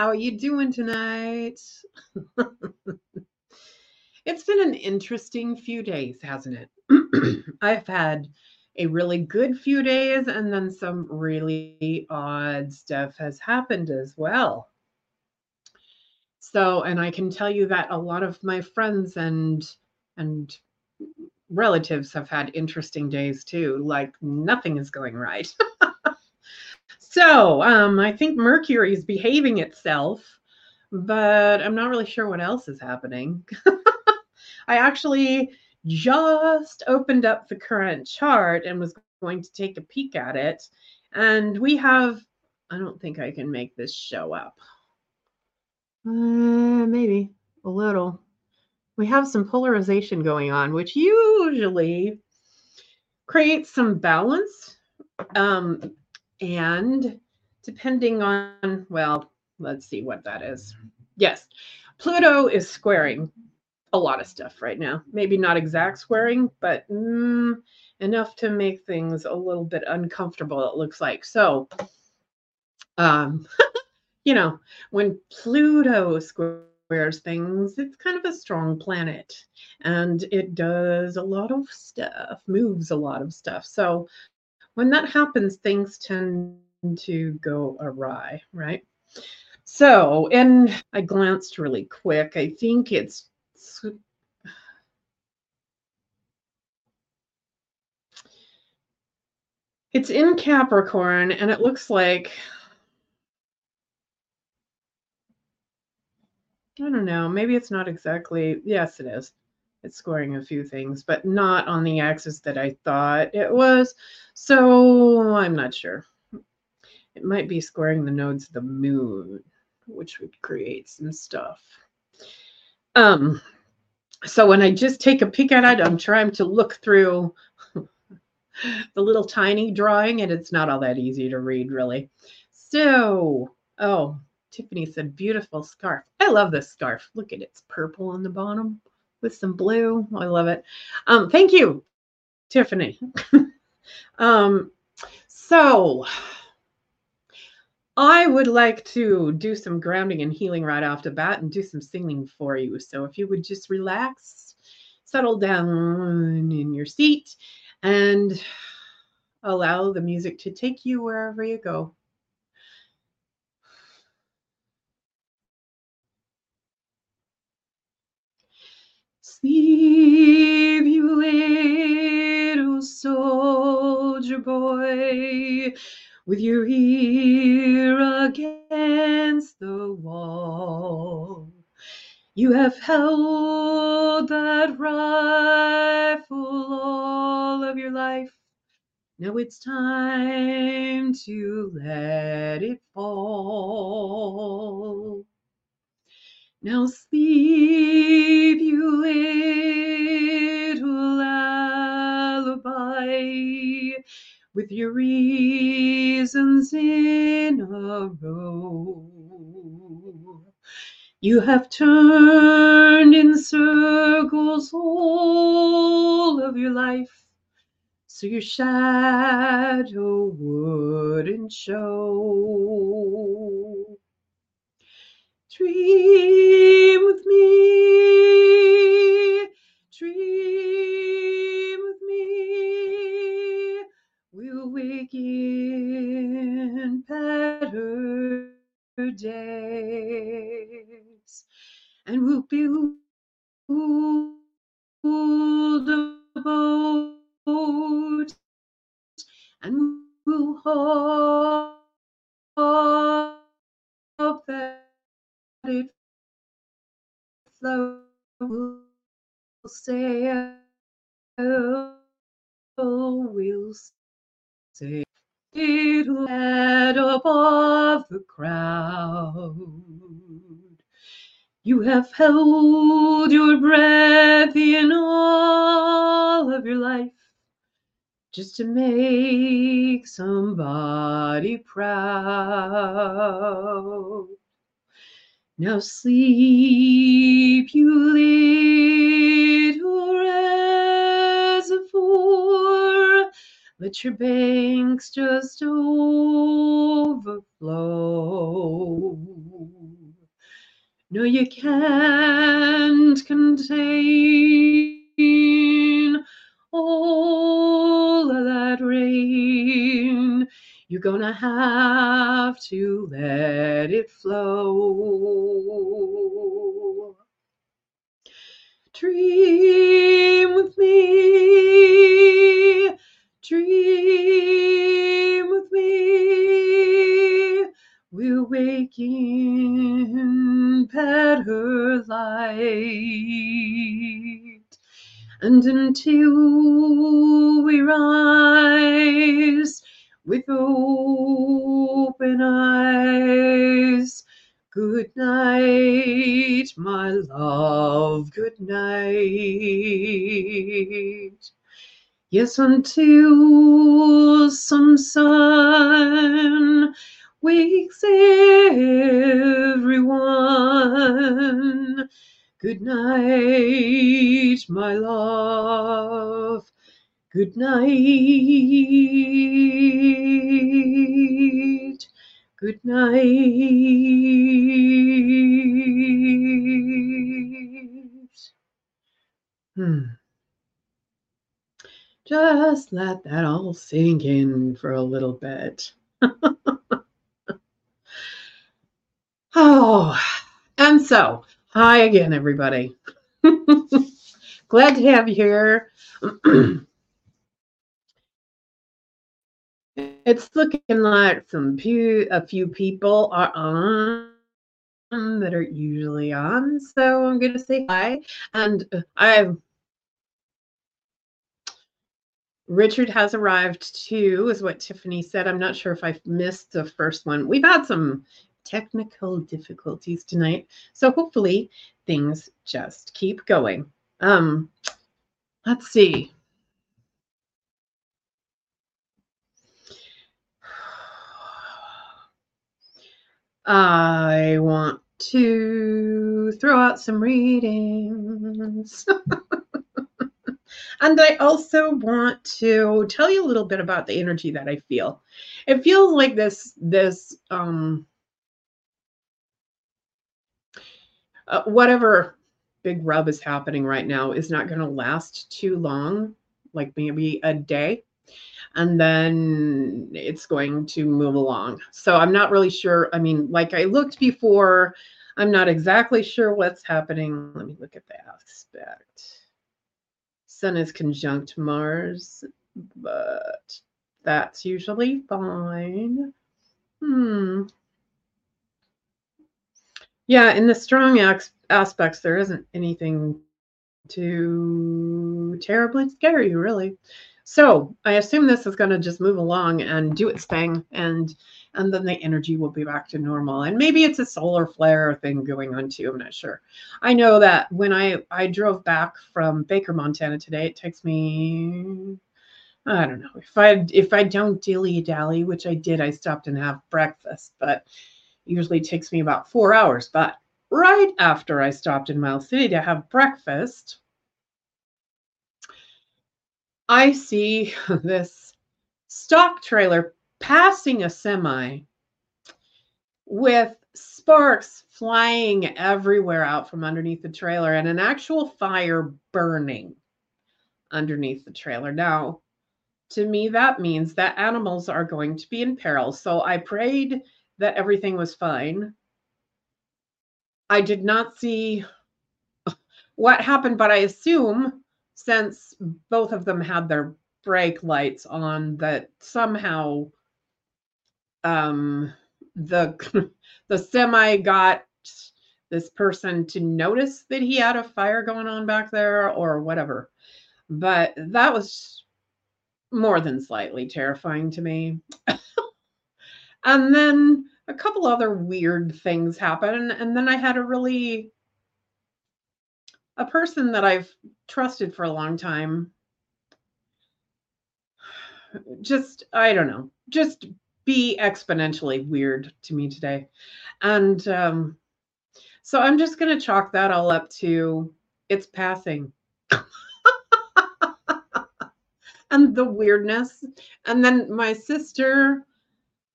How are you doing tonight? it's been an interesting few days, hasn't it? I've had a really good few days, and then some really odd stuff has happened as well. So, and I can tell you that a lot of my friends and and relatives have had interesting days too. Like nothing is going right. So um, I think Mercury is behaving itself, but I'm not really sure what else is happening. I actually just opened up the current chart and was going to take a peek at it. And we have, I don't think I can make this show up. Uh, maybe a little. We have some polarization going on, which usually creates some balance. Um, and depending on, well, let's see what that is. Yes, Pluto is squaring a lot of stuff right now. Maybe not exact squaring, but mm, enough to make things a little bit uncomfortable, it looks like. So, um, you know, when Pluto squares things, it's kind of a strong planet and it does a lot of stuff, moves a lot of stuff. So, when that happens, things tend to go awry, right? So, and I glanced really quick. I think it's it's in Capricorn and it looks like I don't know, maybe it's not exactly yes it is it's squaring a few things, but not on the axis that I thought it was. So I'm not sure. It might be squaring the nodes of the moon, which would create some stuff. Um, so when I just take a peek at it, I'm trying to look through the little tiny drawing, and it's not all that easy to read, really. So, oh, Tiffany said, beautiful scarf. I love this scarf. Look at it. It's purple on the bottom with some blue. I love it. Um, thank you, Tiffany. um, so I would like to do some grounding and healing right off the bat and do some singing for you. So if you would just relax, settle down in your seat, and allow the music to take you wherever you go. Leave you little soldier boy with your ear against the wall. You have held that rifle all of your life. Now it's time to let it fall. Now sleep, you little lullaby, with your reasons in a row. You have turned in circles all of your life, so your shadow wouldn't show. Dream with me, dream with me. We'll wake in better days, and we'll build a boat, and we'll that it flows. We'll sail, we'll sail. It'll head above the crowd. You have held your breath in all of your life just to make somebody proud. Now sleep, you little reservoir. Let your banks just overflow. No, you can't contain all of that rain. You're gonna have to let it flow. Dream with me, dream with me. We'll wake in better light. And until we rise with open eyes, good night, my love, good night. Yes, until some sun wakes everyone. Good night, my love. Good night. Good night. Hmm. Just let that all sink in for a little bit. oh, and so, hi again, everybody. Glad to have you here. it's looking like some few, a few people are on that are usually on. So I'm going to say hi. And uh, I Richard has arrived too, is what Tiffany said. I'm not sure if I missed the first one. We've had some technical difficulties tonight. So hopefully things just keep going. Um, let's see. I want to throw out some readings. and I also want to tell you a little bit about the energy that I feel. It feels like this this um uh, whatever big rub is happening right now is not going to last too long, like maybe a day and then it's going to move along. So I'm not really sure. I mean, like I looked before, I'm not exactly sure what's happening. Let me look at the aspect. Sun is conjunct Mars, but That's usually fine. Hmm. Yeah, in the strong aspects, there isn't anything too terribly scary, really. So I assume this is going to just move along and do its thing, and and then the energy will be back to normal. And maybe it's a solar flare thing going on too. I'm not sure. I know that when I I drove back from Baker, Montana today, it takes me I don't know if I if I don't dilly dally, which I did. I stopped and have breakfast, but usually takes me about four hours. But right after I stopped in Miles City to have breakfast, I see this stock trailer passing a semi with sparks flying everywhere out from underneath the trailer and an actual fire burning underneath the trailer. Now, to me, that means that animals are going to be in peril. So I prayed that everything was fine. I did not see what happened, but I assume since both of them had their brake lights on that somehow um the the semi got this person to notice that he had a fire going on back there or whatever. But that was more than slightly terrifying to me. And then a couple other weird things happened and then i had a really a person that I've trusted for a long time just I don't know, just be exponentially weird to me today. And um so I'm just going to chalk that all up to it's passing. and the weirdness. And then my sister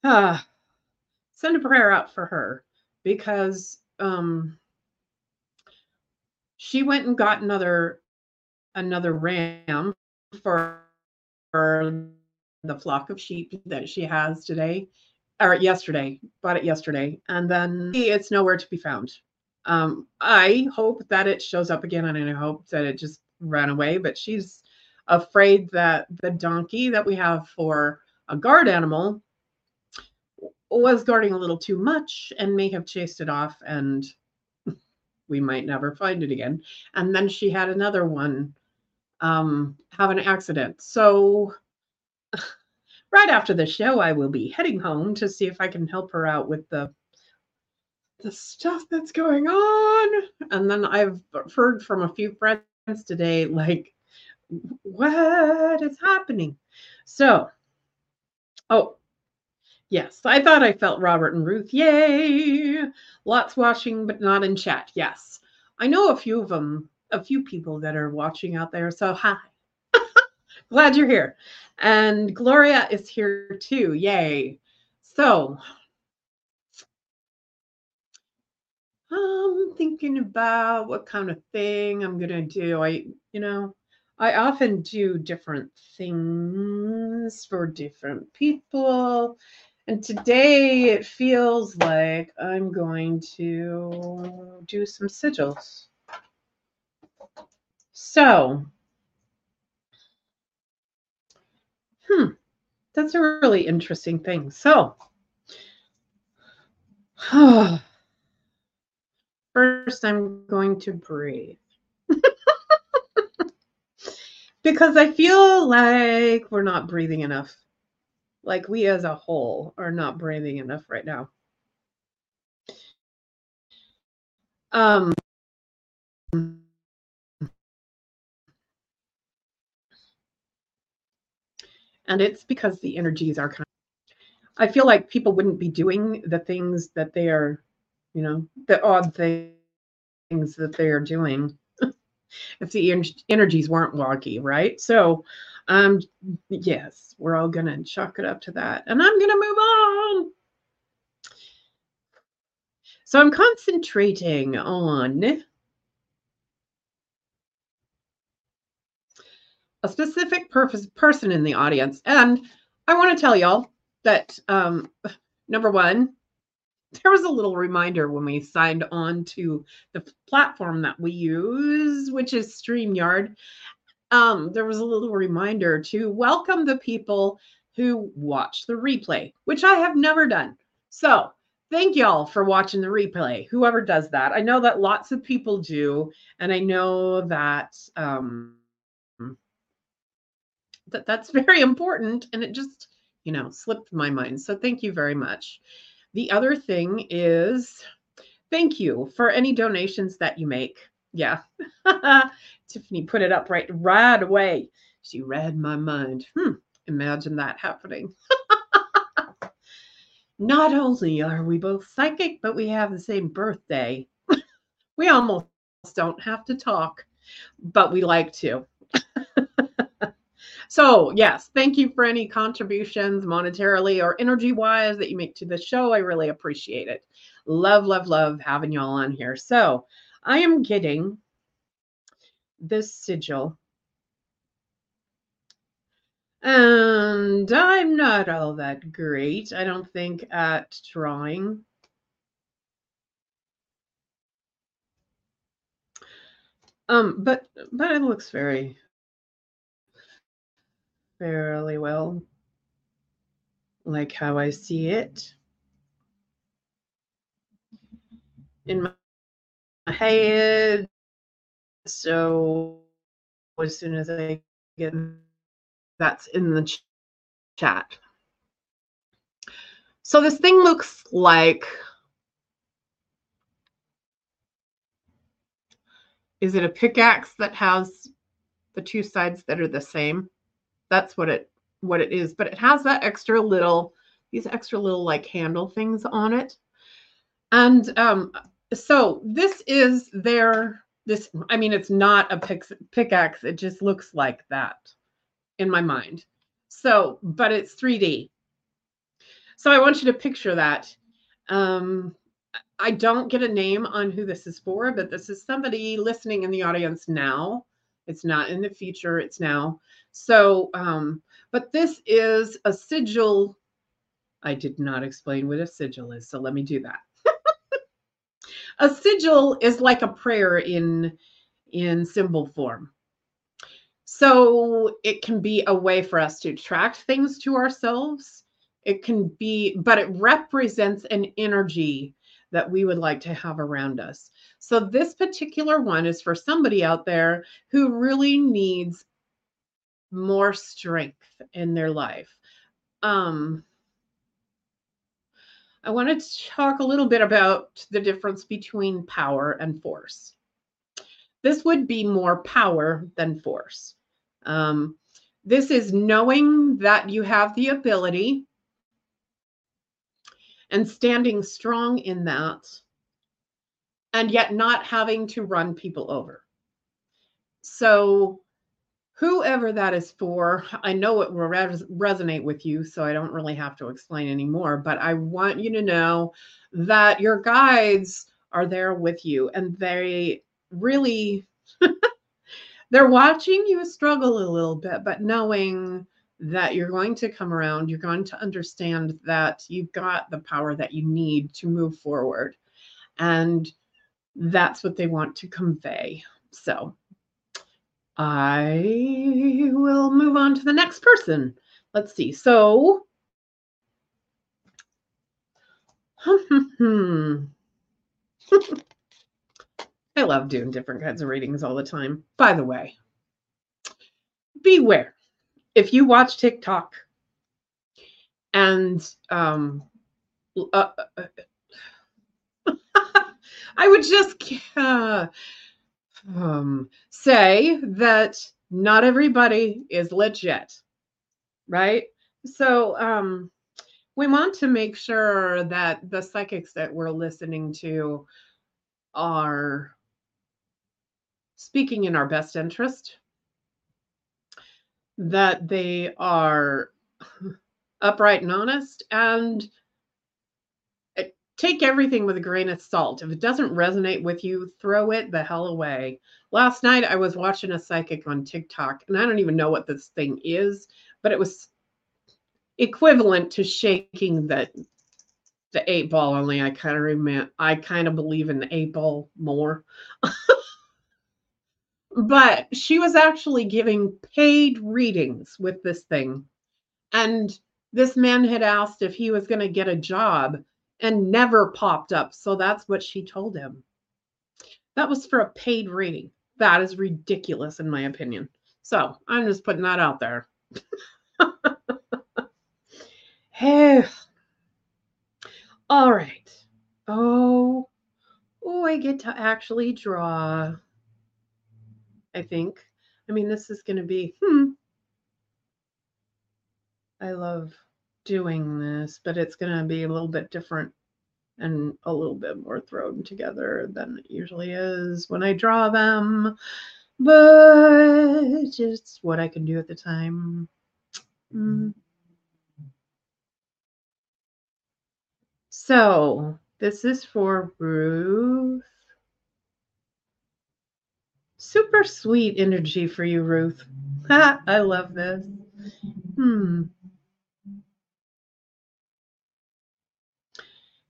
uh send a prayer out for her because um she went and got another another ram for, for the flock of sheep that she has today or yesterday bought it yesterday and then it's nowhere to be found. Um i hope that it shows up again and i hope that it just ran away but she's afraid that the donkey that we have for a guard animal was guarding a little too much and may have chased it off and we might never find it again. And then she had another one um, have an accident. So, right after the show, I will be heading home to see if I can help her out with the the stuff that's going on. And then I've heard from a few friends today, like, what is happening? So, oh, Yes, I thought I felt Robert and Ruth. Yay! Lots watching, but not in chat. Yes, I know a few of them, a few people that are watching out there. So, hi. Glad you're here. And Gloria is here too. Yay. So, I'm thinking about what kind of thing I'm to do. I, you know, I often do different things for different people and today it feels like I'm going to do some sigils. So, hmm, that's a really interesting thing. So, first I'm going to breathe. because I feel like we're not breathing enough like we as a whole are not breathing enough right now. Um, and it's because the energies are kind of, I feel like people wouldn't be doing the things that they are, you know, the odd things that they are doing if the energies weren't wonky, right? So um, yes, we're all going to chalk it up to that. And I'm going to move on. So I'm concentrating on a specific purpose, person in the audience. And I want to tell y'all that um, number one, there was a little reminder when we signed on to the platform that we use, which is StreamYard um, there was a little reminder to welcome the people who watch the replay, which I have never done. So thank y'all for watching the replay. Whoever does that, I know that lots of people do, and I know that um, that that's very important, and it just you know slipped my mind. So thank you very much. The other thing is thank you for any donations that you make. Yeah, Tiffany put it up right right away. She read my mind. Hmm, imagine that happening. Not only are we both psychic, but we have the same birthday. we almost don't have to talk, but we like to. so, yes, thank you for any contributions monetarily or energy wise that you make to the show. I really appreciate it. Love, love, love having y'all on here. So, I am getting this sigil and I'm not all that great, I don't think, at drawing. Um, but but it looks very fairly well like how I see it in my head. So as soon as I get that's in the ch- chat. So this thing looks like is it a pickaxe that has the two sides that are the same? That's what it what it is, but it has that extra little these extra little like handle things on it. And um so this is their this I mean it's not a pick, pickaxe, it just looks like that in my mind. So, but it's 3D. So I want you to picture that. Um, I don't get a name on who this is for, but this is somebody listening in the audience now. It's not in the future, it's now. So, um, but this is a sigil. I did not explain what a sigil is, so let me do that. A sigil is like a prayer in in symbol form. So it can be a way for us to attract things to ourselves. It can be, but it represents an energy that we would like to have around us. So this particular one is for somebody out there who really needs more strength in their life. Um, I want to talk a little bit about the difference between power and force. This would be more power than force. Um, this is knowing that you have the ability and standing strong in that, and yet not having to run people over. So, whoever that is for, I know it will res- resonate with you, so I don't really have to explain anymore. But I want you to know that your guides are there with you and they really they're watching you struggle a little bit, but knowing that you're going to come around, you're going to understand that you've got the power that you need to move forward. And that's what they want to convey. So I will move on to the next person. Let's see. So. I love doing different kinds of readings all the time. By the way, beware if you watch TikTok and um, uh, uh, I would just uh, um, say that not everybody is legit, right? So um, we want to make sure that the psychics that we're listening to are speaking in our best interest, that they are upright and honest, and take everything with a grain of salt. If it doesn't resonate with you, throw it the hell away. Last night, I was watching a psychic on TikTok, and I don't even know what this thing is, but it was equivalent to shaking the the eight ball only i kind of remember i kind of believe in the eight ball more but she was actually giving paid readings with this thing. And this man had asked if he was going to get a job and never popped up. So that's what she told him. That was for a paid reading. That is ridiculous, in my opinion. So I'm just putting that out there. hey. All right. Oh, oh, I get to actually draw. I think. I mean, this is going to be, hmm. I love doing this, but it's going to be a little bit different and a little bit more thrown together than it usually is when I draw them. But it's what I can do at the time. Mm. So this is for Ruth. Super sweet energy for you, Ruth. I love this. Hmm.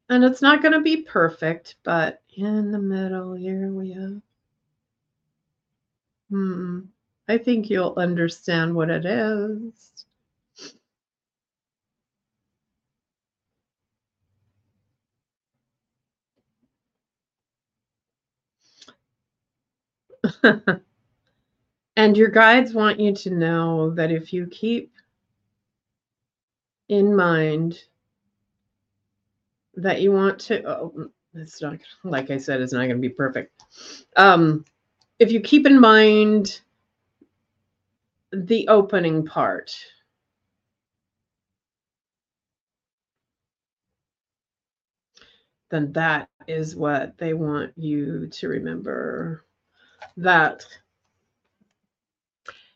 And it's not going to be perfect, but in the middle here we have. Hmm. I think you'll understand what it is. and your guides want you to know that if you keep in mind that you want to oh, it's not like i said it's not going to be perfect. Um if you keep in mind the opening part. Then that is what they want you to remember that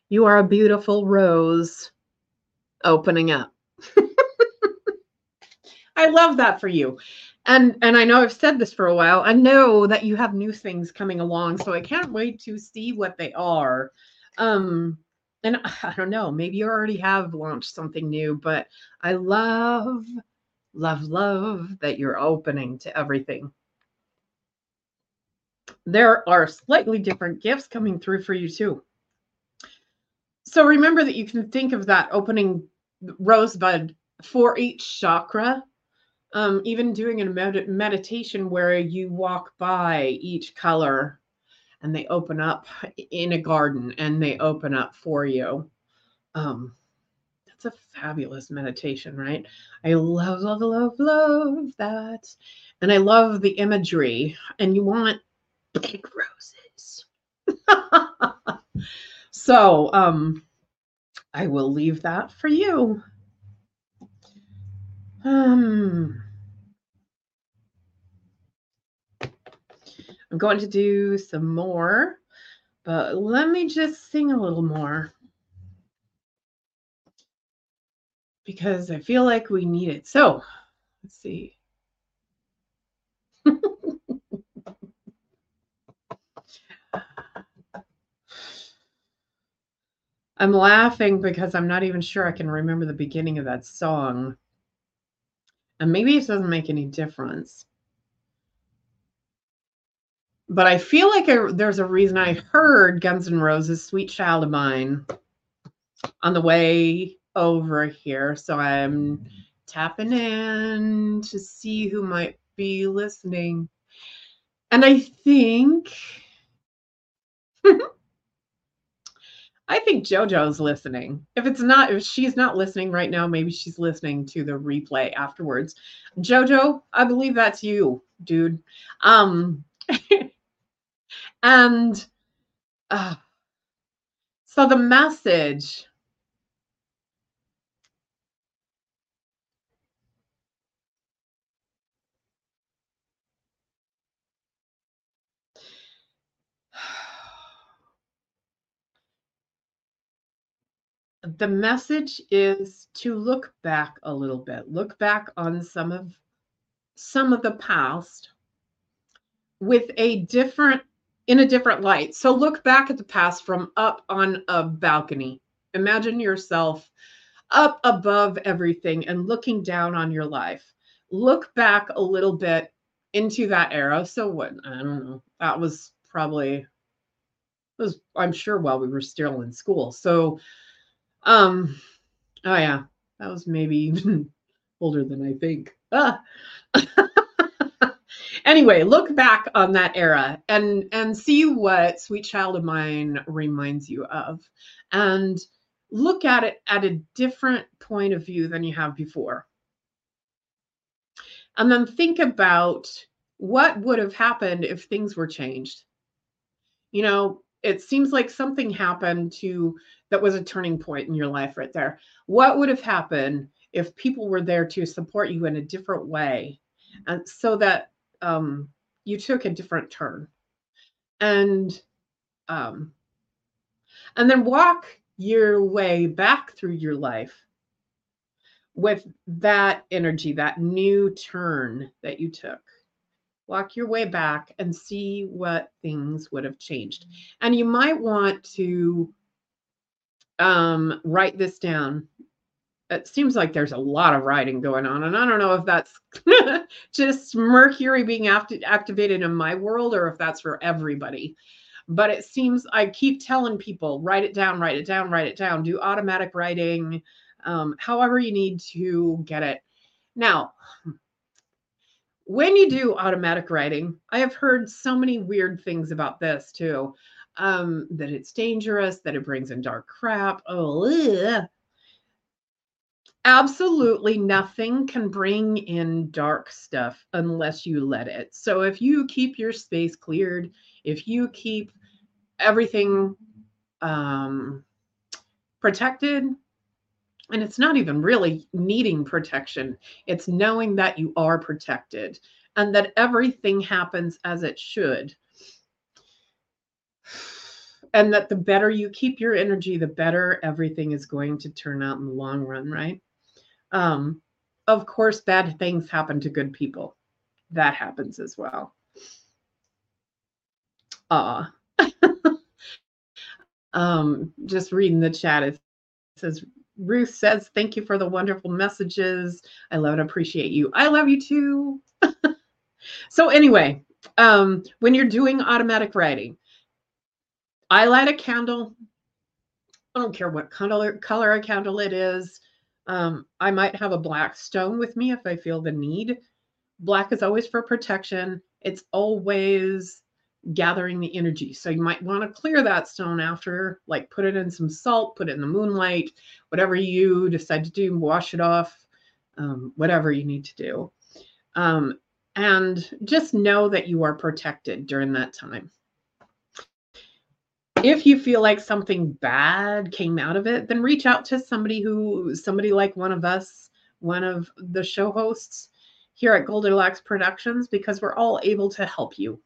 you are a beautiful rose opening up I love that for you. And and I know I've said this for a while. I know that you have new things coming along, so I can't wait to see what they are. Um and I don't know, maybe you already have launched something new, but I love love love that you're opening to everything. There are slightly different gifts coming through for you too. So remember that you can think of that opening rosebud for each chakra um, even doing a med- meditation where you walk by each color and they open up in a garden and they open up for you. Um, that's a fabulous meditation, right? I love, love, love, love that. And I love the imagery. And you want big roses. so um, I will leave that for you. Um, I'm going to do some more, but let me just sing a little more because I feel like we need it. So let's see. I'm laughing because I'm not even sure I can remember the beginning of that song. And maybe it doesn't make any difference. But I feel like I, there's a reason I heard Guns N' Roses Sweet Child of Mine on the way over here. So I'm tapping in to see who might be listening. And I think I think JoJo's listening. If it's not, if she's not listening right now, maybe she's listening to the replay afterwards. JoJo, I believe that's you, dude. Um, and uh, so the message the message is to look back a little bit look back on some of some of the past with a different in a different light. So look back at the past from up on a balcony. Imagine yourself up above everything and looking down on your life. Look back a little bit into that era. So what? I don't know. That was probably was i'm sure while we were still in school. So um, oh yeah. That was maybe even older than I think. Ah. anyway, look back on that era and and see what Sweet Child of Mine reminds you of, and look at it at a different point of view than you have before. And then think about what would have happened if things were changed. You know, it seems like something happened to that was a turning point in your life right there. What would have happened if people were there to support you in a different way and so that um, you took a different turn and um, and then walk your way back through your life with that energy that new turn that you took walk your way back and see what things would have changed. And you might want to um, write this down. It seems like there's a lot of writing going on and i don't know if that's just mercury being act- activated in my world or if that's for everybody. But it seems i keep telling people write it down write it down write it down. Do automatic writing um, however you need to get it. Now when you do automatic writing i have heard so many weird things about this too um, that it's dangerous that it brings in dark crap oh ugh absolutely nothing can bring in dark stuff unless you let it. So if you keep your space cleared, if you keep everything um, protected, and it's not even really needing protection, it's knowing that you are protected and that everything happens as it should. And that the better you keep your energy, the better everything is going to turn out in the long run, right? Um, of course, bad things happen to good people. That happens as well. Uh, um, just reading the chat, it says, Ruth says, Thank you for the wonderful messages. I love and appreciate you. I love you too. so, anyway, um, when you're doing automatic writing, I light a candle. I don't care what color, color a candle it is. Um, I might have a black stone with me if I feel the need. Black is always for protection. It's always gathering the energy. So you might want to clear that stone after, like put it in some salt, put it in the moonlight, whatever you decide to do, wash it off, um, whatever you need to do. Um, and just know that you are protected during that time if you feel like something bad came out of it, then reach out to somebody who, somebody like one of us, one of the show hosts here at Goldylocks Productions, because we're all able to help you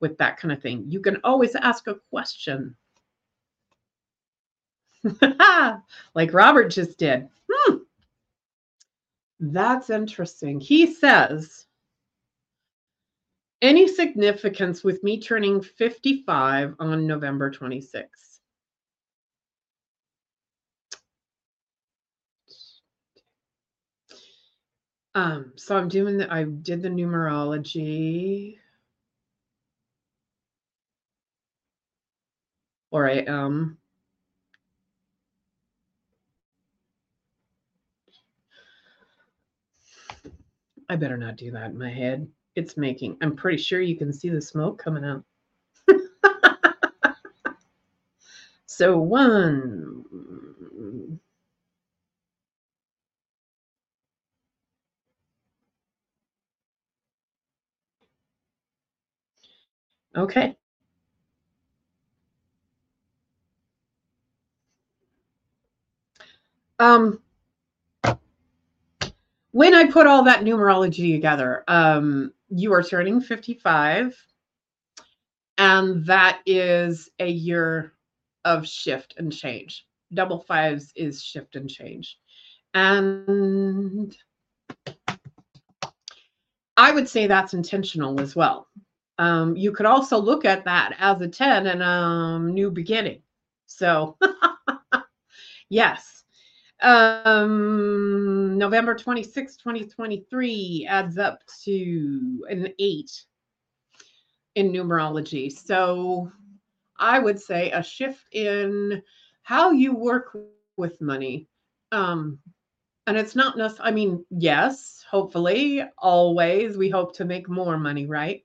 with that kind of thing. You can always ask a question. like Robert just did. Hmm. That's interesting. He says, any significance with me turning 55 on November 26th? Um, so I'm doing the, I did the numerology. Or I am. I better not do that in my head it's making. I'm pretty sure you can see the smoke coming out. so one. Okay. Um, when I put all that numerology together, um, you are turning 55, and that is a year of shift and change. Double fives is shift and change. And I would say that's intentional as well. Um, you could also look at that as a 10 and a um, new beginning. So, yes, um, November 26, 2023 adds up to an eight in numerology. So I would say a shift in how you work with money. Um, and it's not necessarily, I mean, yes, hopefully, always we hope to make more money, right?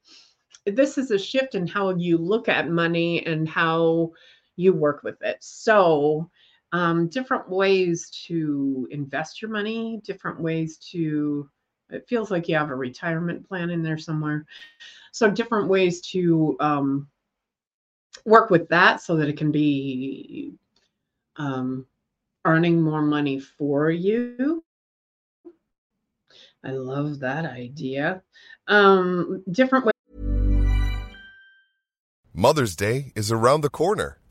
This is a shift in how you look at money and how you work with it. So, um, different ways to invest your money, different ways to, it feels like you have a retirement plan in there somewhere. So, different ways to um, work with that so that it can be um, earning more money for you. I love that idea. Um, different ways. Mother's Day is around the corner.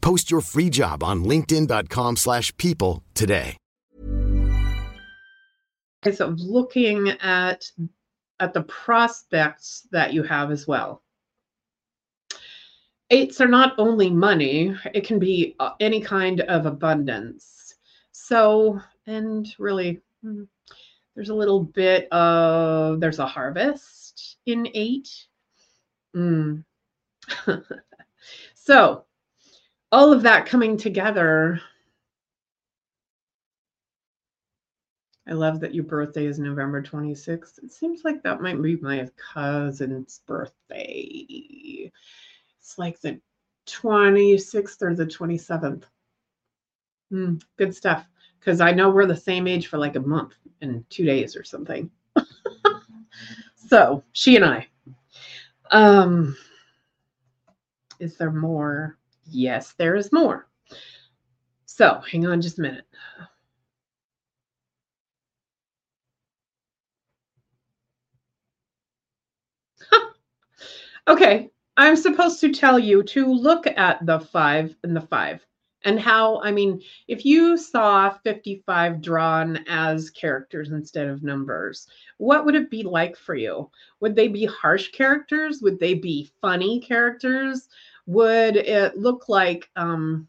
Post your free job on linkedin.com/people slash people today. ways of looking at at the prospects that you have as well. Eights are not only money, it can be uh, any kind of abundance. So, and really, hmm, there's a little bit of there's a harvest in eight. Mm. so, all of that coming together. I love that your birthday is November 26th. It seems like that might be my cousin's birthday. It's like the 26th or the 27th. Mm, good stuff. Because I know we're the same age for like a month and two days or something. so she and I. Um, is there more? Yes, there is more. So hang on just a minute. okay, I'm supposed to tell you to look at the five and the five and how, I mean, if you saw 55 drawn as characters instead of numbers, what would it be like for you? Would they be harsh characters? Would they be funny characters? Would it look like, um,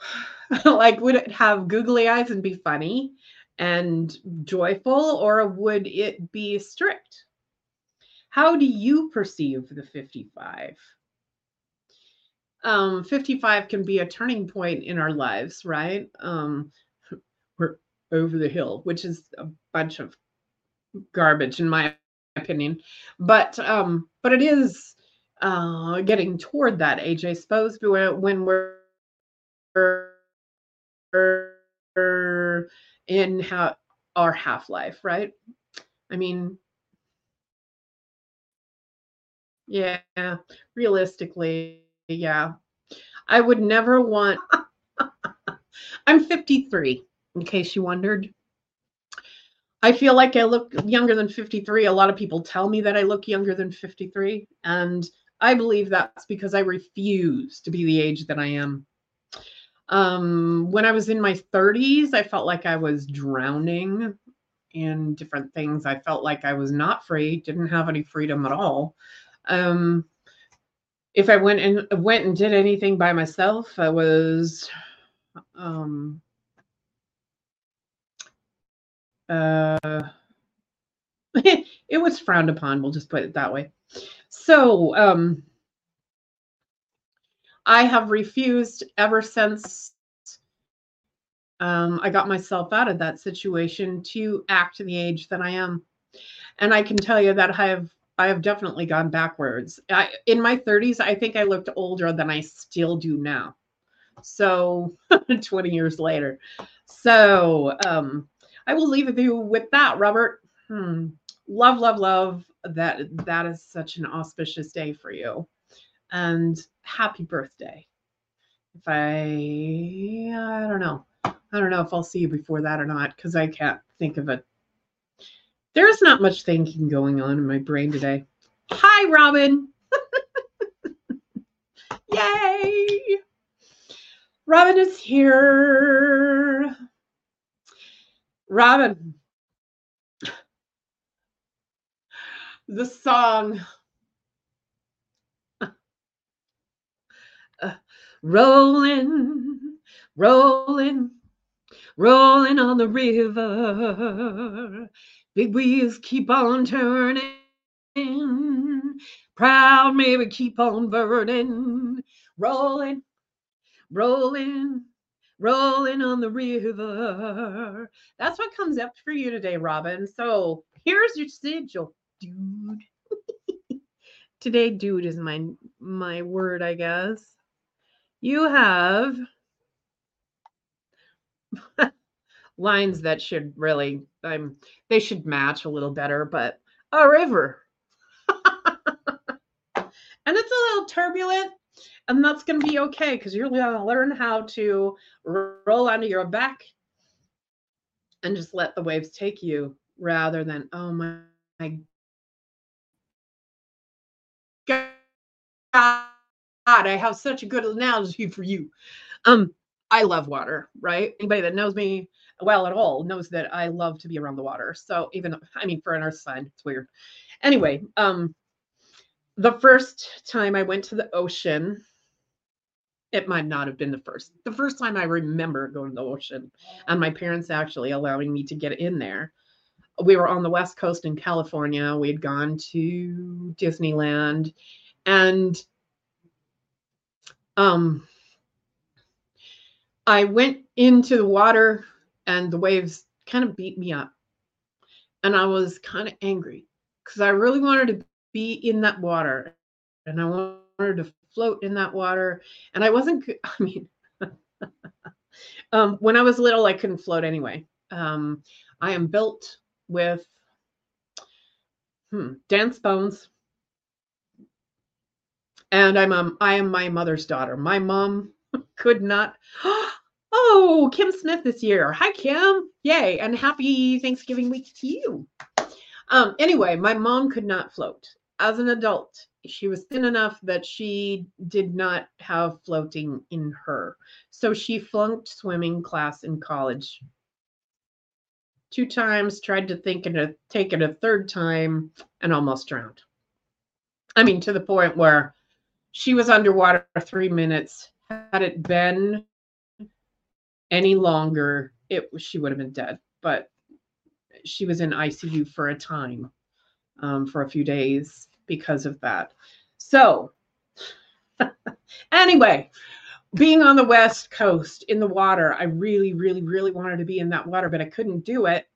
like, would it have googly eyes and be funny and joyful, or would it be strict? How do you perceive the 55? Um, 55 can be a turning point in our lives, right? Um, we're over the hill, which is a bunch of garbage in my opinion. But um, but it is uh, getting toward that age, I suppose, when we're in how our half life, right? I mean, yeah, realistically, yeah. I would never want. I'm 53, in case you wondered. I feel like I look younger than 53. A lot of people tell me that I look younger than 53. And I believe that's because I refuse to be the age that I am. Um, when I was in my 30s, I felt like I was drowning in different things. I felt like I was not free, didn't have any freedom at all. Um, if I went and went and did anything by myself, I was um uh it was frowned upon, we'll just put it that way. So um I have refused ever since um, I got myself out of that situation to act the age that I am. And I can tell you that I have I have definitely gone backwards. I, in my 30s, I think I looked older than I still do now. So 20 years later. So um, I will leave you with that, Robert. Hmm. Love, love, love that that is such an auspicious day for you. And happy birthday. If I I don't know. I don't know if I'll see you before that or not because I can't think of it. There's not much thinking going on in my brain today. Hi, Robin. Yay! Robin is here. Robin, the song uh, rolling, rolling, rolling on the river. Big wheels keep on turning. Proud Mary keep on burning. Rolling, rolling, rolling on the river. That's what comes up for you today, Robin. So here's your sigil, dude. today, dude is my my word, I guess. You have lines that should really um they should match a little better, but a river. and it's a little turbulent and that's going to be okay because you're going to learn how to roll onto your back and just let the waves take you rather than, oh my, my I have such a good analogy for you. Um, I love water, right? Anybody that knows me well at all knows that I love to be around the water. So even, I mean, for an earth sign, it's weird. Anyway, um, the first time I went to the ocean, it might not have been the first. The first time I remember going to the ocean and my parents actually allowing me to get in there. We were on the West Coast in California. We had gone to Disneyland and um I went into the water and the waves kind of beat me up. And I was kind of angry because I really wanted to be in that water and I wanted to float in that water. And I wasn't, I mean, um, when I was little, I couldn't float anyway. Um, I am built with hmm, dance bones. And I'm um, I am my mother's daughter. My mom could not. Oh, Kim Smith this year. Hi, Kim. Yay. And happy Thanksgiving week to you. Um, anyway, my mom could not float as an adult she was thin enough that she did not have floating in her. So she flunked swimming class in college. Two times, tried to think and take it a third time, and almost drowned. I mean, to the point where she was underwater for three minutes. Had it been any longer, it she would have been dead. But she was in ICU for a time, um, for a few days because of that. So, anyway, being on the West Coast in the water, I really, really, really wanted to be in that water, but I couldn't do it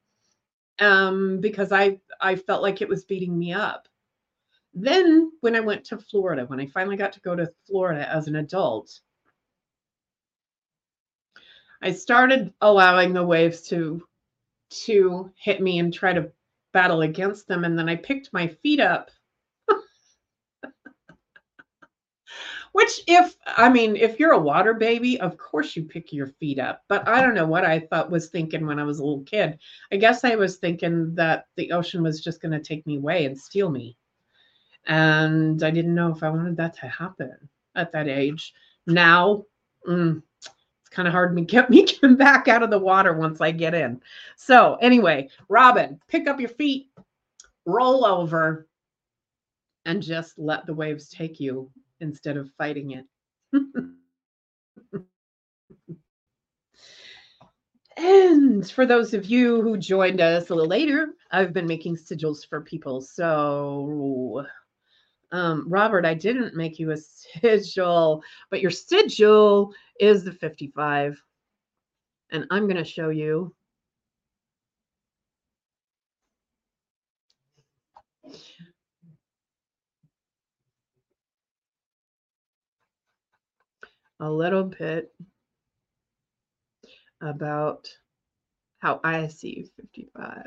um, because I I felt like it was beating me up. Then, when I went to Florida, when I finally got to go to Florida as an adult, I started allowing the waves to to hit me and try to battle against them, and then I picked my feet up Which, if I mean, if you're a water baby, of course you pick your feet up. But I don't know what I thought was thinking when I was a little kid. I guess I was thinking that the ocean was just going to take me away and steal me. And I didn't know if I wanted that to happen at that age. Now, mm, it's kind of hard to get me getting back out of the water once I get in. So, anyway, Robin, pick up your feet, roll over, and just let the waves take you instead of fighting it. and for those of you who joined us a little later, I've been making sigils for people. So, um, Robert, I didn't make you a sigil, but your sigil is the 55. And I'm going to show you a little bit about how I see 55.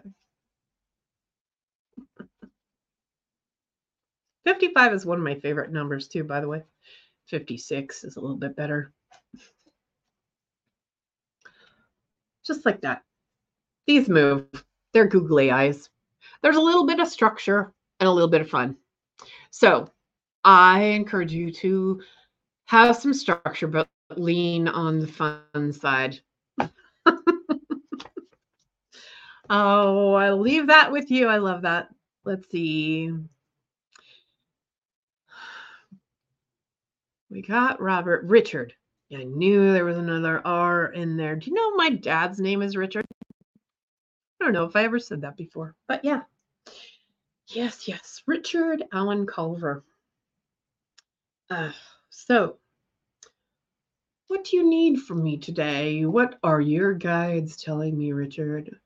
55 is one of my favorite numbers too, by the way. 56 is a little bit better. Just like that. These move. They're googly eyes. There's a little bit of structure and a little bit of fun. So I encourage you to have some structure, but lean on the fun side. oh, I'll leave that with you. I love that. Let's see. We got Robert Richard. I knew there was another R in there. Do you know my dad's name is Richard? I don't know if I ever said that before, but yeah. Yes, yes. Richard Allen Colver. Uh, so, what do you need from me today? What are your guides telling me, Richard?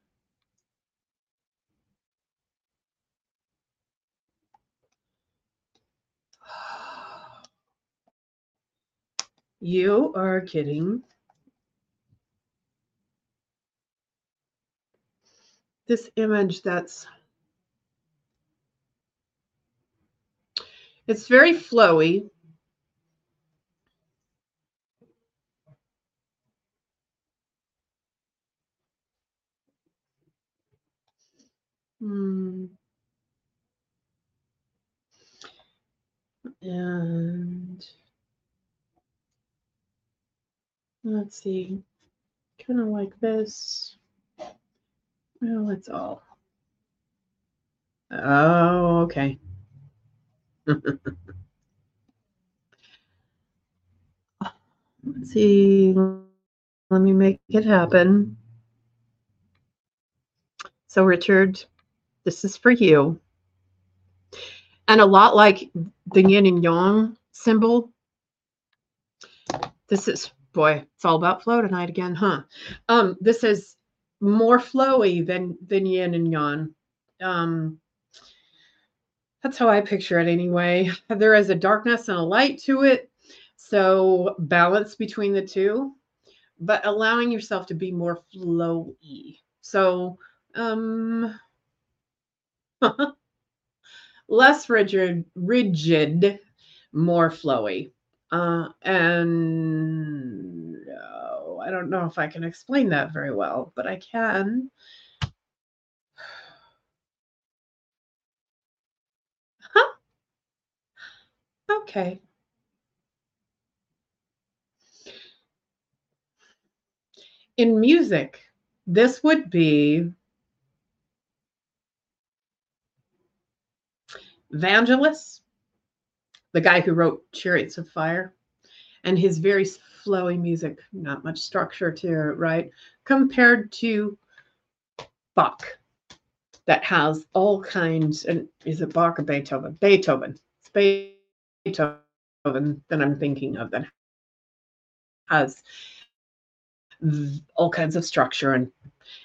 You are kidding. This image that's it's very flowy. Hmm. And let's see, kind of like this. Well, it's all. Oh, okay. Let's see. Let me make it happen. So, Richard, this is for you. And a lot like the yin and yang symbol, this is, boy, it's all about flow tonight again, huh? Um, this is more flowy than, than yin and yang. Um, that's how I picture it anyway. There is a darkness and a light to it. So balance between the two, but allowing yourself to be more flowy. So um less rigid, rigid, more flowy. Uh, and oh, I don't know if I can explain that very well, but I can. Huh? Okay. In music, this would be Vangelis, the guy who wrote Chariots of Fire, and his very flowy music, not much structure to it, right? Compared to Bach, that has all kinds, and is it Bach or Beethoven? Beethoven. It's Beethoven that I'm thinking of that has all kinds of structure and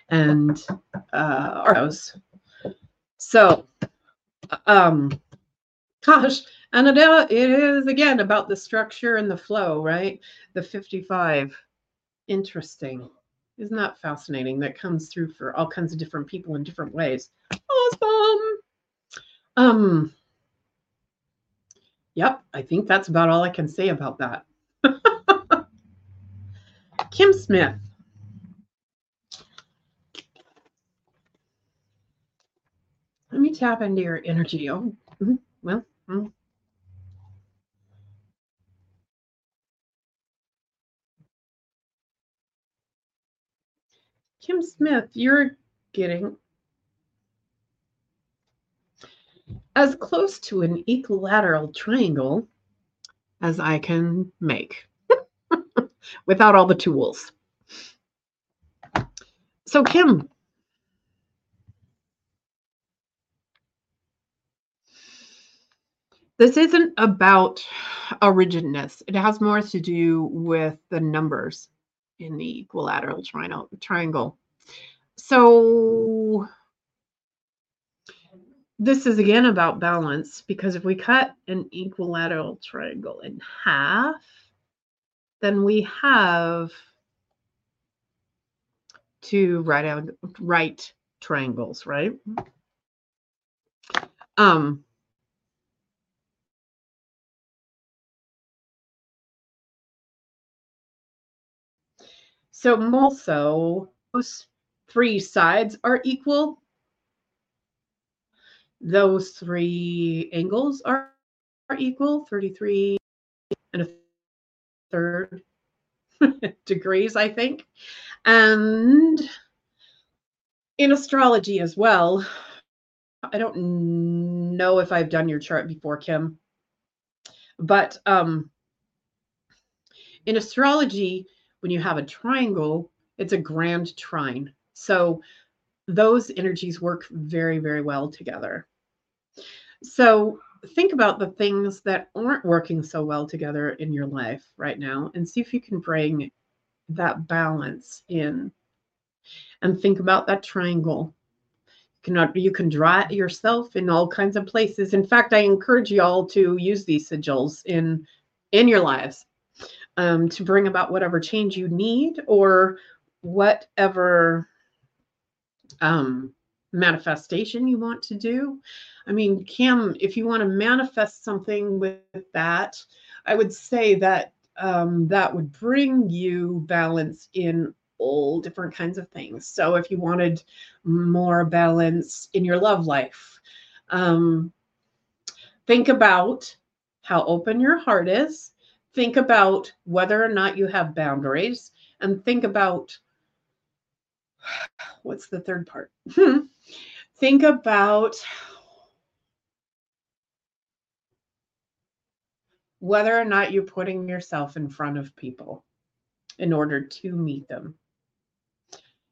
and uh so um gosh and it is again about the structure and the flow right? The 55 interesting. Isn't that fascinating that comes through for all kinds of different people in different ways? Awesome. Um. Yep i think that's about all i can say about that. Kim smith. Let me tap into your energy. Oh, mm, well. Kim Smith, you're getting as close to an equilateral triangle as I can make without all the tools. So, Kim, this isn't about a rigidness. It has more to do with the numbers in the equilateral triangle. So this is again about balance because if we cut an equilateral triangle in half, then we have two right right triangles, right? Um So also those three sides are equal. Those three angles are, are equal, 33 and a third degrees, I think. And in astrology as well, I don't know if I've done your chart before, Kim, but um, in astrology, when you have a triangle, it's a grand trine. So those energies work very, very well together. So think about the things that aren't working so well together in your life right now and see if you can bring that balance in and think about that triangle you can you can draw it yourself in all kinds of places in fact i encourage you all to use these sigils in in your lives um, to bring about whatever change you need or whatever um, manifestation you want to do. I mean, Kim, if you want to manifest something with that, I would say that um, that would bring you balance in all different kinds of things. So if you wanted more balance in your love life, um, think about how open your heart is. Think about whether or not you have boundaries, and think about what's the third part? think about whether or not you're putting yourself in front of people in order to meet them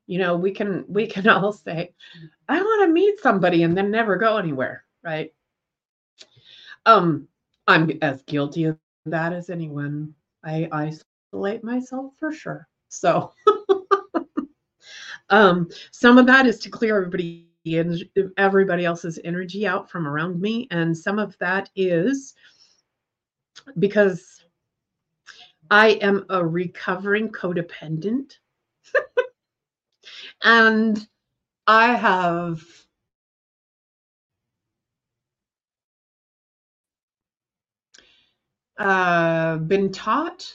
you know we can we can all say i want to meet somebody and then never go anywhere right um i'm as guilty of that as anyone i isolate myself for sure so um some of that is to clear everybody everybody else's energy out from around me and some of that is because I am a recovering codependent. and I have uh, been taught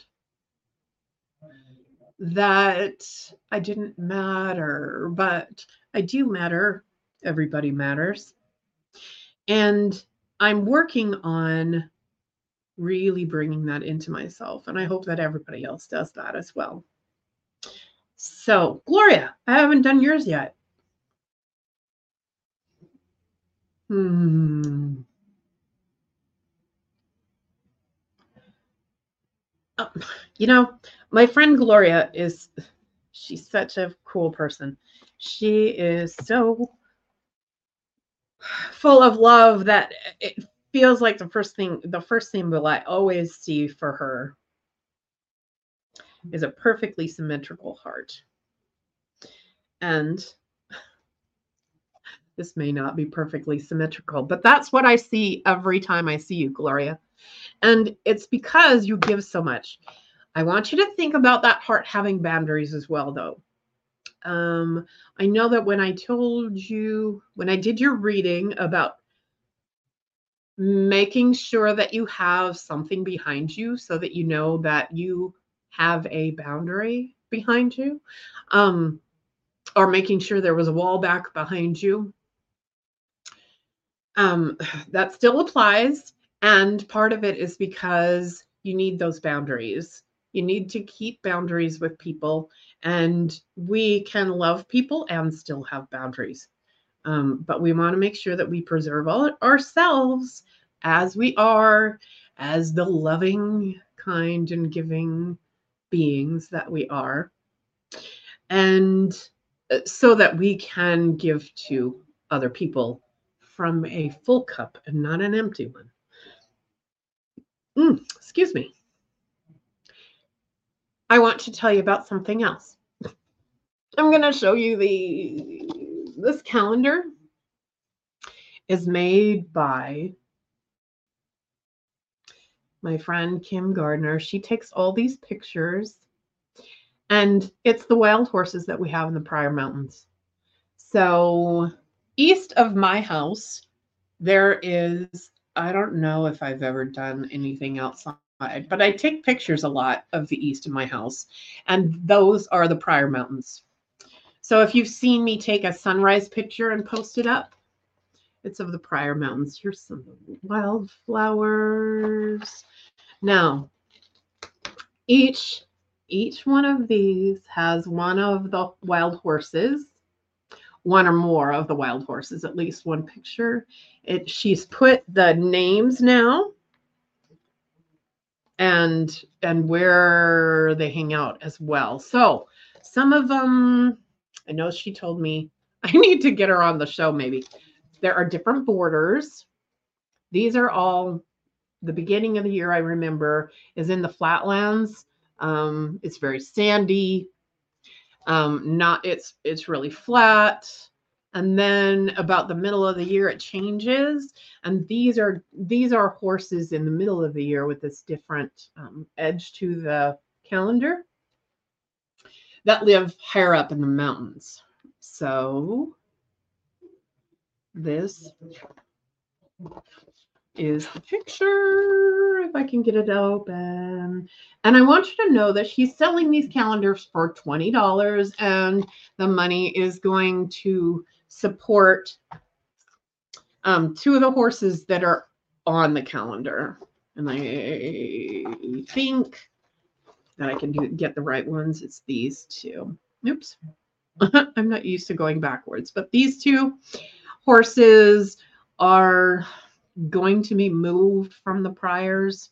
that I didn't matter, but I do matter. Everybody matters. And I'm working on really bringing that into myself. And I hope that everybody else does that as well. So, Gloria, I haven't done yours yet. Hmm. Oh, you know, my friend Gloria is, she's such a cool person. She is so full of love that it feels like the first thing the first that I always see for her is a perfectly symmetrical heart. And this may not be perfectly symmetrical, but that's what I see every time I see you, Gloria. And it's because you give so much. I want you to think about that heart having boundaries as well, though. Um, I know that when I told you, when I did your reading about making sure that you have something behind you so that you know that you have a boundary behind you um, or making sure there was a wall back behind you um, that still applies and part of it is because you need those boundaries you need to keep boundaries with people and we can love people and still have boundaries um, but we want to make sure that we preserve all ourselves as we are, as the loving, kind, and giving beings that we are. And uh, so that we can give to other people from a full cup and not an empty one. Mm, excuse me. I want to tell you about something else. I'm going to show you the this calendar is made by my friend Kim Gardner. She takes all these pictures, and it's the wild horses that we have in the Pryor Mountains. So, east of my house, there is, I don't know if I've ever done anything outside, but I take pictures a lot of the east in my house, and those are the Pryor Mountains. So if you've seen me take a sunrise picture and post it up, it's of the Pryor Mountains. Here's some wildflowers. Now, each each one of these has one of the wild horses, one or more of the wild horses, at least one picture. It she's put the names now and and where they hang out as well. So some of them, I know she told me I need to get her on the show maybe. There are different borders. These are all the beginning of the year I remember is in the flatlands. Um, it's very sandy. Um, not it's it's really flat. And then about the middle of the year it changes. And these are these are horses in the middle of the year with this different um, edge to the calendar that live higher up in the mountains. So this is the picture if i can get it open and i want you to know that she's selling these calendars for $20 and the money is going to support um, two of the horses that are on the calendar. And I think that I can do, get the right ones. It's these two. Oops. I'm not used to going backwards, but these two horses are going to be moved from the Pryors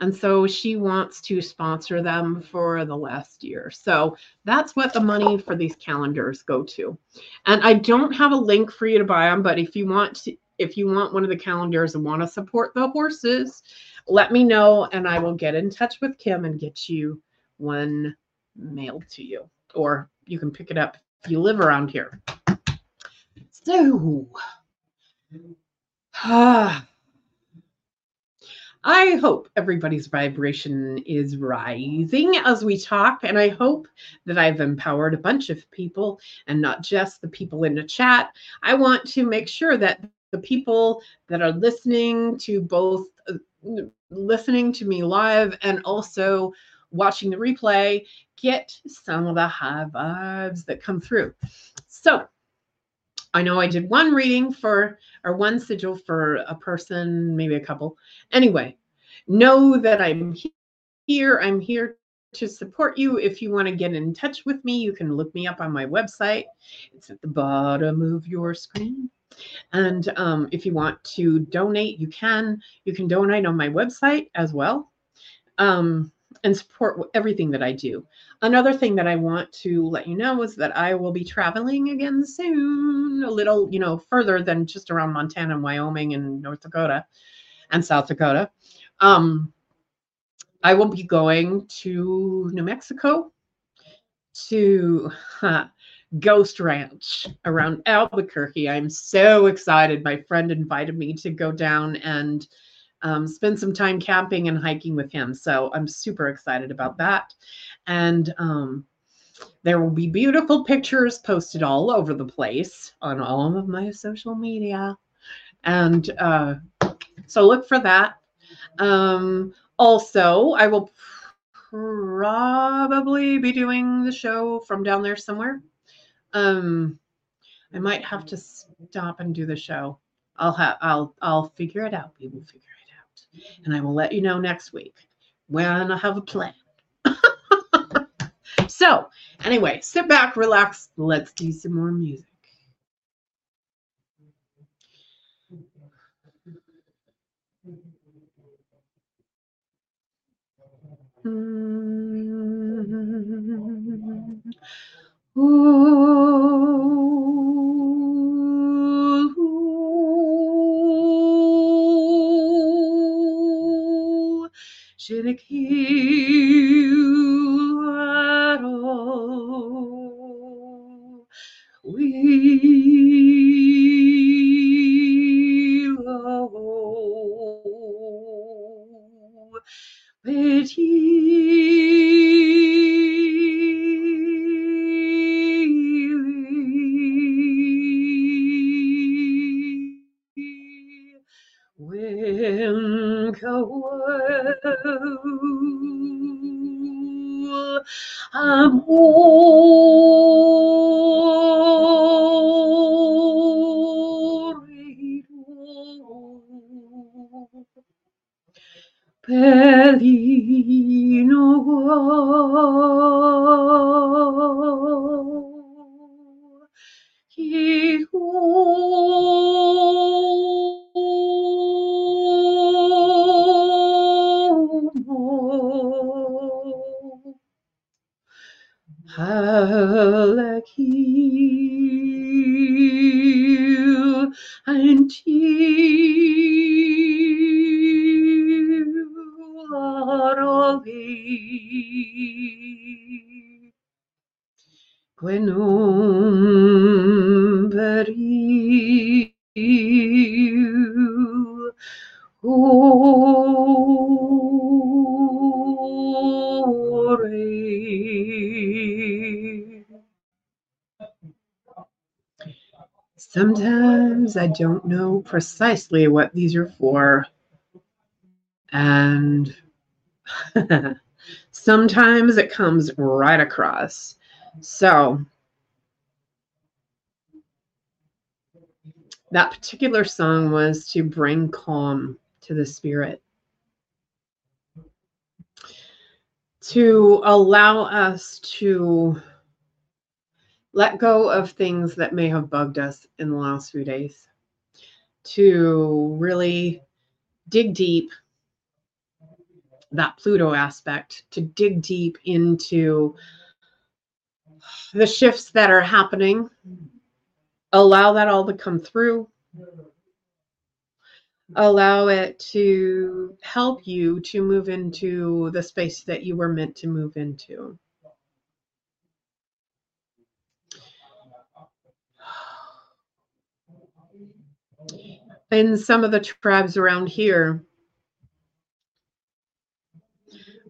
and so she wants to sponsor them for the last year. So that's what the money for these calendars go to. And I don't have a link for you to buy them, but if you want to, if you want one of the calendars and want to support the horses, let me know and I will get in touch with Kim and get you one mailed to you. Or you can pick it up if you live around here. So. I hope everybody's vibration is rising as we talk. And I hope that I've empowered a bunch of people and not just the people in the chat. I want to make sure that the people that are listening to both uh, listening to me live and also watching the replay get some of the high vibes that come through. So, I know I did one reading for or one sigil for a person, maybe a couple. Anyway, know that I'm here. I'm here to support you. If you want to get in touch with me, you can look me up on my website. It's at the bottom of your screen. And um, if you want to donate, you can. You can donate on my website as well. Um, and support everything that I do. Another thing that I want to let you know is that I will be traveling again soon, a little, you know, further than just around Montana and Wyoming and North Dakota and South Dakota. Um, I will be going to New Mexico to uh, Ghost Ranch around Albuquerque. I'm so excited. My friend invited me to go down and um, spend some time camping and hiking with him. So I'm super excited about that. And um, there will be beautiful pictures posted all over the place on all of my social media. And uh, so look for that. Um, also, I will probably be doing the show from down there somewhere. Um, I might have to stop and do the show. I'll have I'll I'll figure it out. We will figure it out, and I will let you know next week when I have a plan. So, anyway, sit back, relax, let's do some more music. Mm-hmm. je ne Petit precisely what these are for. And sometimes it comes right across. So that particular song was to bring calm to the spirit, to allow us to let go of things that may have bugged us in the last few days, to really dig deep that Pluto aspect, to dig deep into the shifts that are happening, allow that all to come through, allow it to help you to move into the space that you were meant to move into. In some of the tribes around here,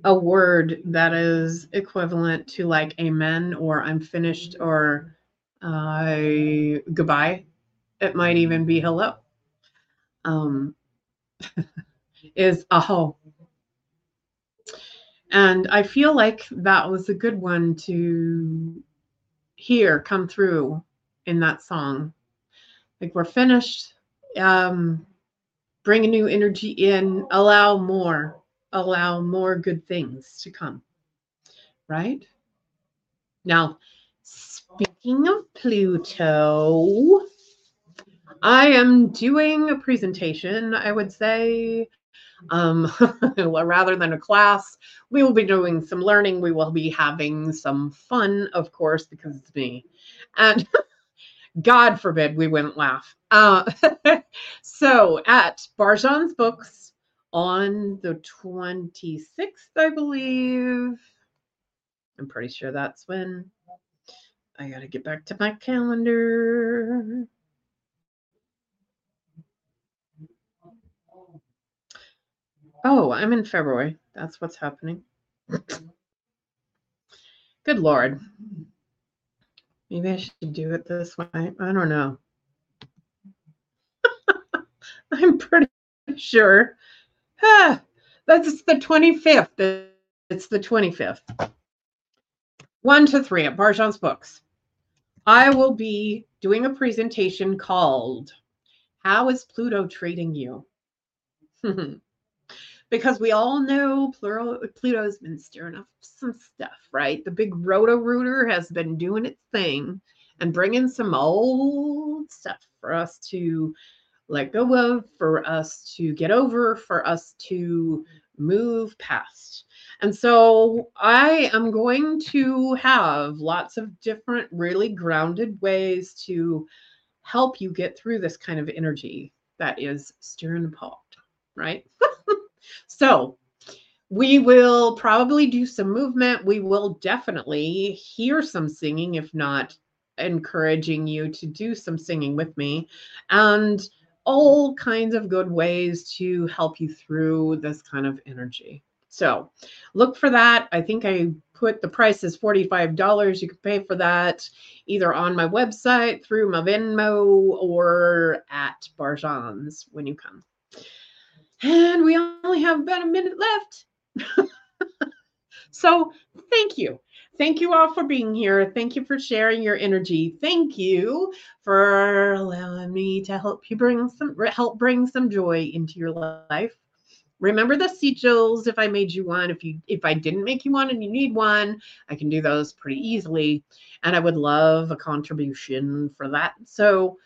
a word that is equivalent to like amen or I'm finished or uh, goodbye. It might even be hello. Um, is aho. And I feel like that was a good one to hear come through in that song. Like we're finished. Um, bring a new energy in, allow more allow more good things to come. Right? Now, speaking of Pluto, I am doing a presentation, I would say. Um, rather than a class, we will be doing some learning. We will be having some fun, of course, because it's me. And God forbid we wouldn't laugh. Uh, so at Barjon's Books, on the 26th, I believe. I'm pretty sure that's when. I got to get back to my calendar. Oh, I'm in February. That's what's happening. Good Lord. Maybe I should do it this way. I don't know. I'm pretty sure that's the 25th. It's the 25th. One to three at Barjon's Books. I will be doing a presentation called How is Pluto Treating You? because we all know Pluto's been stirring up some stuff, right? The big roto rooter has been doing its thing and bringing some old stuff for us to let go of, for us to get over, for us to move past. And so I am going to have lots of different, really grounded ways to help you get through this kind of energy that is stirring the pot, right? so we will probably do some movement. We will definitely hear some singing, if not encouraging you to do some singing with me. And all kinds of good ways to help you through this kind of energy. So look for that. I think I put the price is $45. You can pay for that either on my website, through my Venmo, or at Barjon's when you come. And we only have about a minute left. So thank you. Thank you all for being here. Thank you for sharing your energy. Thank you for allowing me to help you bring some help bring some joy into your life. Remember the sigils if I made you one. If you if I didn't make you one and you need one, I can do those pretty easily. And I would love a contribution for that. So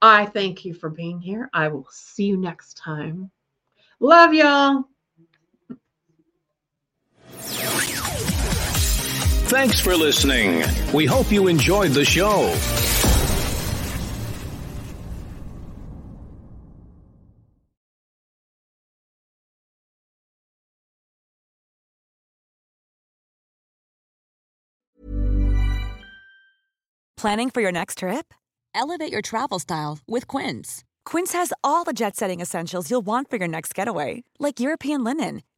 I thank you for being here. I will see you next time. Love y'all. Thanks for listening. We hope you enjoyed the show. Planning for your next trip? Elevate your travel style with Quince. Quince has all the jet setting essentials you'll want for your next getaway, like European linen,